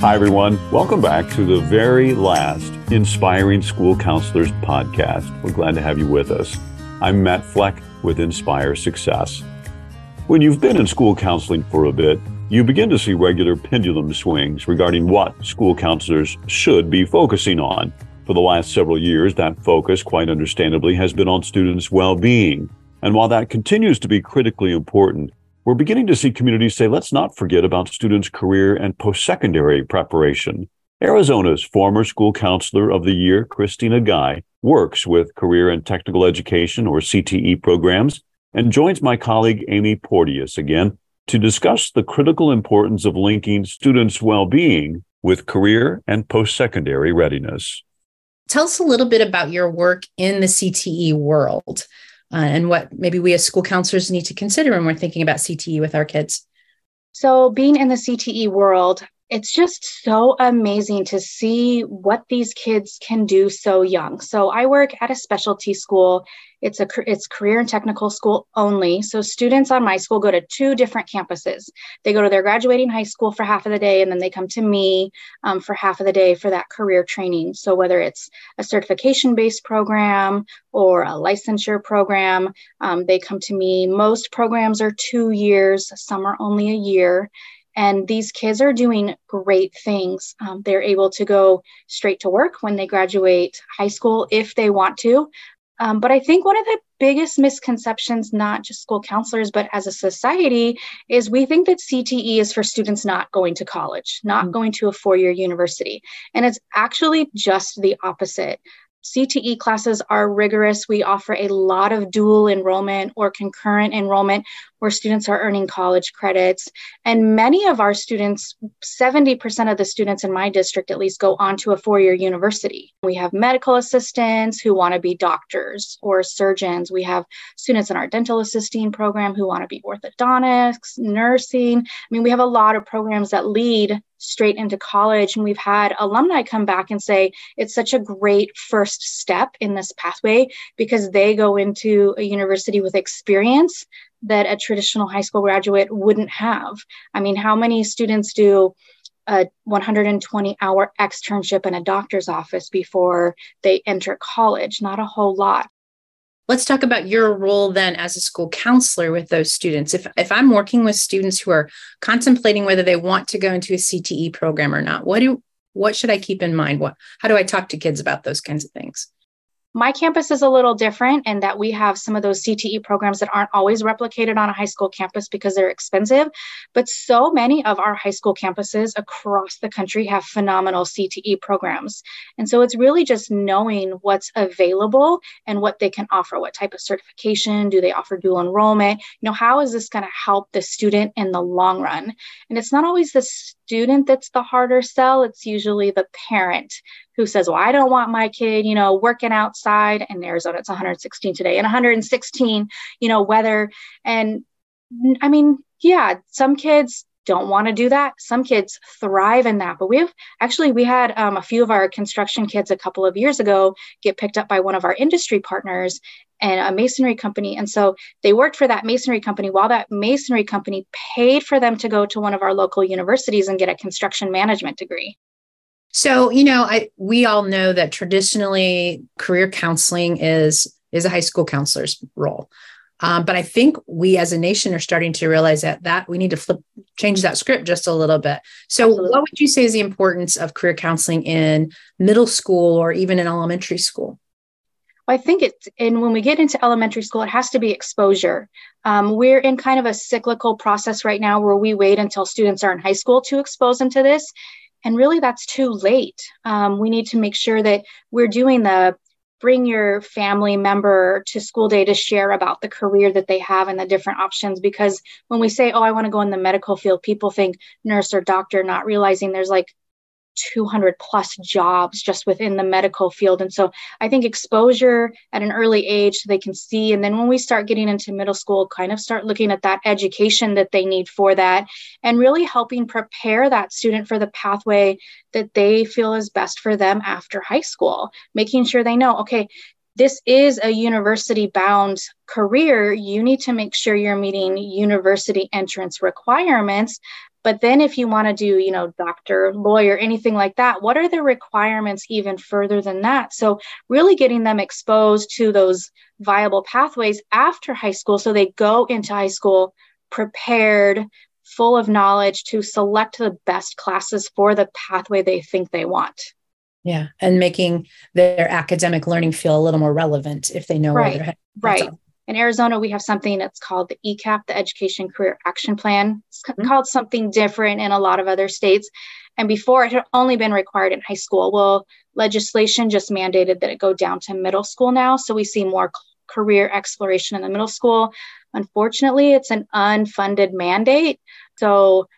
Hi, everyone. Welcome back to the very last Inspiring School Counselors podcast. We're glad to have you with us. I'm Matt Fleck with Inspire Success. When you've been in school counseling for a bit, you begin to see regular pendulum swings regarding what school counselors should be focusing on. For the last several years, that focus, quite understandably, has been on students' well being. And while that continues to be critically important, we're beginning to see communities say, let's not forget about students' career and post secondary preparation. Arizona's former school counselor of the year, Kristina Guy, works with career and technical education or CTE programs and joins my colleague Amy Porteous again to discuss the critical importance of linking students' well being with career and post secondary readiness. Tell us a little bit about your work in the CTE world uh, and what maybe we as school counselors need to consider when we're thinking about CTE with our kids. So, being in the CTE world, it's just so amazing to see what these kids can do so young. So I work at a specialty school. It's a it's career and technical school only. So students on my school go to two different campuses. They go to their graduating high school for half of the day, and then they come to me um, for half of the day for that career training. So whether it's a certification based program or a licensure program, um, they come to me. Most programs are two years. Some are only a year. And these kids are doing great things. Um, they're able to go straight to work when they graduate high school if they want to. Um, but I think one of the biggest misconceptions, not just school counselors, but as a society, is we think that CTE is for students not going to college, not mm-hmm. going to a four year university. And it's actually just the opposite. CTE classes are rigorous. We offer a lot of dual enrollment or concurrent enrollment where students are earning college credits. And many of our students, 70% of the students in my district at least, go on to a four year university. We have medical assistants who want to be doctors or surgeons. We have students in our dental assisting program who want to be orthodontics, nursing. I mean, we have a lot of programs that lead straight into college. And we've had alumni come back and say it's such a great first step in this pathway because they go into a university with experience that a traditional high school graduate wouldn't have. I mean, how many students do a 120 hour externship in a doctor's office before they enter college? Not a whole lot. Let's talk about your role then as a school counselor with those students. If, if I'm working with students who are contemplating whether they want to go into a CTE program or not, what do what should I keep in mind? What how do I talk to kids about those kinds of things? My campus is a little different in that we have some of those CTE programs that aren't always replicated on a high school campus because they're expensive. But so many of our high school campuses across the country have phenomenal CTE programs. And so it's really just knowing what's available and what they can offer. What type of certification? Do they offer dual enrollment? You know, how is this going to help the student in the long run? And it's not always the student that's the harder sell, it's usually the parent who says, Well, I don't want my kid, you know, working outside in Arizona, it's 116 today and 116, you know, weather. And I mean, yeah, some kids don't want to do that. Some kids thrive in that. But we have actually, we had um, a few of our construction kids a couple of years ago get picked up by one of our industry partners and a masonry company. And so they worked for that masonry company while that masonry company paid for them to go to one of our local universities and get a construction management degree. So, you know, I we all know that traditionally career counseling is is a high school counselor's role. Um, but I think we as a nation are starting to realize that that we need to flip change that script just a little bit. So, Absolutely. what would you say is the importance of career counseling in middle school or even in elementary school? I think it's, and when we get into elementary school, it has to be exposure. Um, we're in kind of a cyclical process right now where we wait until students are in high school to expose them to this. And really, that's too late. Um, we need to make sure that we're doing the bring your family member to school day to share about the career that they have and the different options. Because when we say, oh, I want to go in the medical field, people think nurse or doctor, not realizing there's like 200 plus jobs just within the medical field. And so I think exposure at an early age so they can see. And then when we start getting into middle school, kind of start looking at that education that they need for that and really helping prepare that student for the pathway that they feel is best for them after high school, making sure they know, okay, this is a university bound career, you need to make sure you're meeting university entrance requirements. But then if you want to do you know doctor lawyer anything like that what are the requirements even further than that? So really getting them exposed to those viable pathways after high school so they go into high school prepared full of knowledge to select the best classes for the pathway they think they want. Yeah and making their academic learning feel a little more relevant if they know right. where they're headed right in Arizona, we have something that's called the ECAP, the Education Career Action Plan. It's mm-hmm. called something different in a lot of other states. And before it had only been required in high school. Well, legislation just mandated that it go down to middle school now. So we see more career exploration in the middle school. Unfortunately, it's an unfunded mandate. So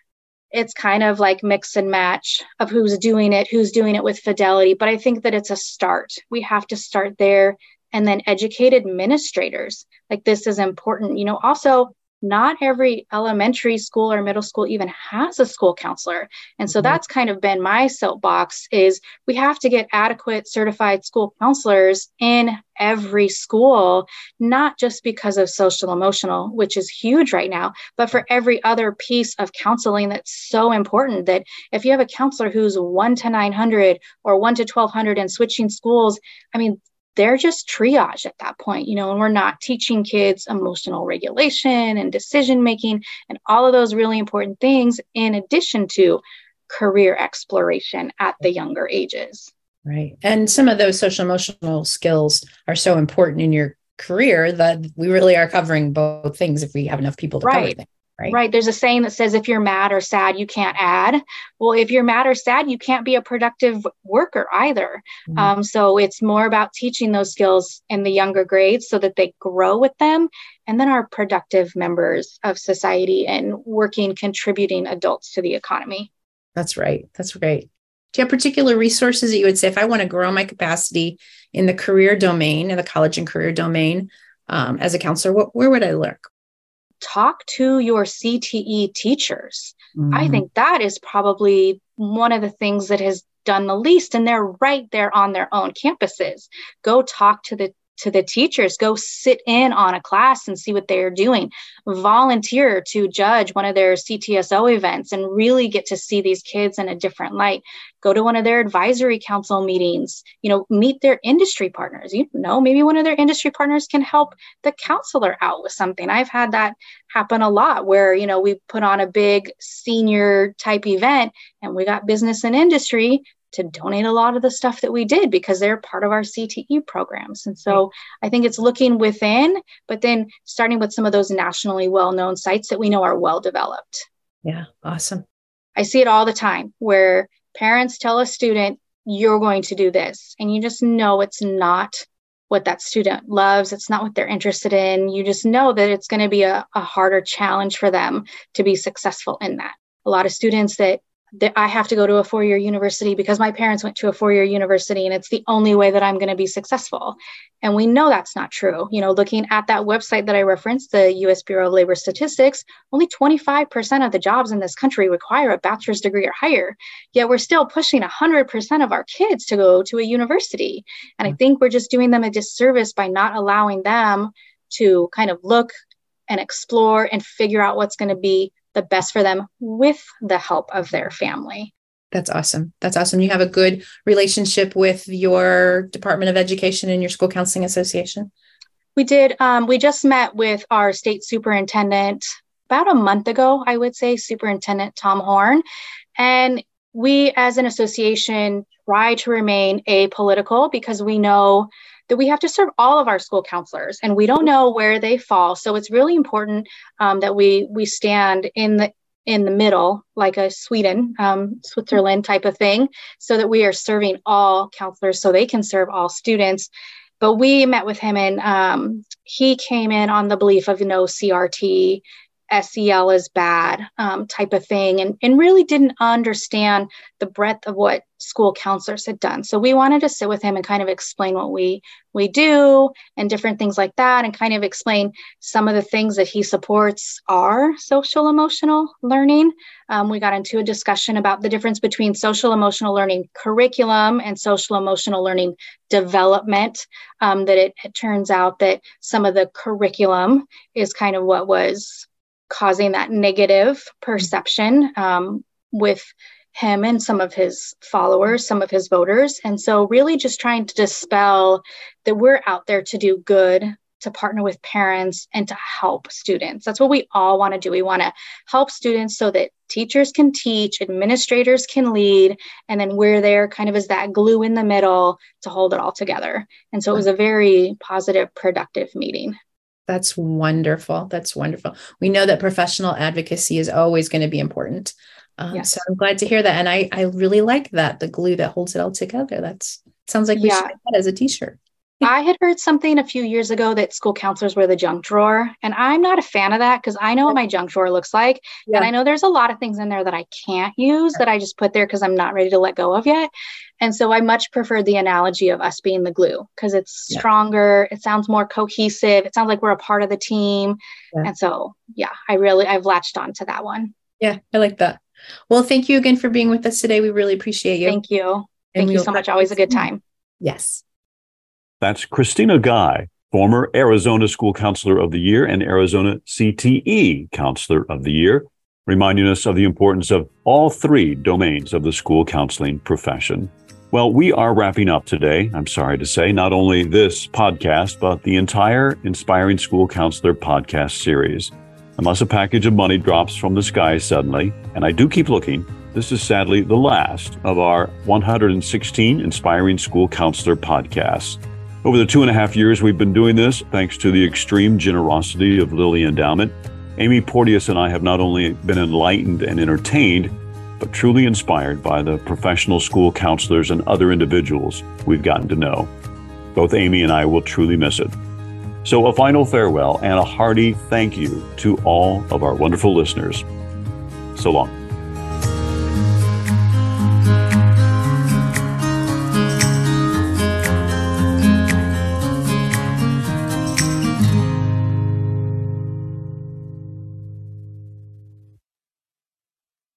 it's kind of like mix and match of who's doing it, who's doing it with fidelity. But I think that it's a start. We have to start there and then educate administrators like this is important you know also not every elementary school or middle school even has a school counselor and so mm-hmm. that's kind of been my soapbox is we have to get adequate certified school counselors in every school not just because of social emotional which is huge right now but for every other piece of counseling that's so important that if you have a counselor who's 1 to 900 or 1 to 1200 and switching schools i mean they're just triage at that point, you know, and we're not teaching kids emotional regulation and decision making and all of those really important things in addition to career exploration at the younger ages. Right. And some of those social emotional skills are so important in your career that we really are covering both things if we have enough people to right. cover them right? Right. There's a saying that says if you're mad or sad, you can't add. Well, if you're mad or sad, you can't be a productive worker either. Mm-hmm. Um, so it's more about teaching those skills in the younger grades so that they grow with them and then are productive members of society and working, contributing adults to the economy. That's right. That's great. Do you have particular resources that you would say if I want to grow my capacity in the career domain, in the college and career domain um, as a counselor? What, where would I look? Talk to your CTE teachers. Mm-hmm. I think that is probably one of the things that has done the least and they're right there on their own campuses. Go talk to the to the teachers go sit in on a class and see what they're doing. Volunteer to judge one of their ctso events and really get to see these kids in a different light. Go to one of their advisory council meetings you know meet their industry partners. You know maybe one of their industry partners can help the counselor out with something. I've had that happen a lot where you know we put on a big senior type event and we got business and industry to donate a lot of the stuff that we did because they're part of our CTE programs. And so I think it's looking within, but then starting with some of those nationally well known sites that we know are well developed. Yeah, awesome. I see it all the time where parents tell a student, you're going to do this. And you just know it's not what that student loves. It's not what they're interested in. You just know that it's going to be a, a harder challenge for them to be successful in that. A lot of students that that I have to go to a four year university because my parents went to a four year university and it's the only way that I'm going to be successful. And we know that's not true. You know, looking at that website that I referenced, the US Bureau of Labor Statistics, only 25% of the jobs in this country require a bachelor's degree or higher. Yet we're still pushing 100% of our kids to go to a university. And I mm. think we're just doing them a disservice by not allowing them to kind of look and explore and figure out what's going to be the best for them with the help of their family. That's awesome. That's awesome. You have a good relationship with your Department of Education and your school counseling association. We did. Um, we just met with our state superintendent about a month ago, I would say, Superintendent Tom Horne. And we, as an association, try to remain apolitical because we know that we have to serve all of our school counselors and we don't know where they fall. So it's really important um, that we we stand in the in the middle like a sweden um, switzerland type of thing so that we are serving all counselors so they can serve all students. But we met with him and um, he came in on the belief of no crt SEL is bad um, type of thing, and, and really didn't understand the breadth of what school counselors had done. So we wanted to sit with him and kind of explain what we we do and different things like that, and kind of explain some of the things that he supports are social emotional learning. Um, we got into a discussion about the difference between social emotional learning curriculum and social emotional learning development. Um, that it, it turns out that some of the curriculum is kind of what was causing that negative perception um, with him and some of his followers, some of his voters. And so, really, just trying to dispel that we're out there to do good, to partner with parents, and to help students. That's what we all want to do. We want to help students so that teachers can teach, administrators can lead, and then we're there kind of as that glue in the middle to hold it all together. And so, it was a very positive, productive meeting. That's wonderful. That's wonderful. We know that professional advocacy is always going to be important. Um. So I'm glad to hear that. And I, I really like that the glue that holds it all together. That's sounds like we yeah. should have that as a t-shirt. I had heard something a few years ago that school counselors were the junk drawer. And I'm not a fan of that because I know what my junk drawer looks like. Yeah. And I know there's a lot of things in there that I can't use that I just put there because I'm not ready to let go of yet. And so I much prefer the analogy of us being the glue because it's yeah. stronger. It sounds more cohesive. It sounds like we're a part of the team. Yeah. And so, yeah, I really, I've latched on to that one. Yeah, I like that. Well, thank you again for being with us today. We really appreciate you. Thank you. Thank you so much. Always a good time. Yes. That's Kristina Guy, former Arizona School Counselor of the Year and Arizona CTE Counselor of the Year, reminding us of the importance of all three domains of the school counseling profession. Well, we are wrapping up today. I'm sorry to say, not only this podcast, but the entire Inspiring School Counselor podcast series. Unless a package of money drops from the sky suddenly, and I do keep looking, this is sadly the last of our 116 Inspiring School Counselor podcasts. Over the two and a half years we've been doing this, thanks to the extreme generosity of Lilly Endowment, Amy Porteous and I have not only been enlightened and entertained, but truly inspired by the professional school counselors and other individuals we've gotten to know. Both Amy and I will truly miss it. So, a final farewell and a hearty thank you to all of our wonderful listeners. So long.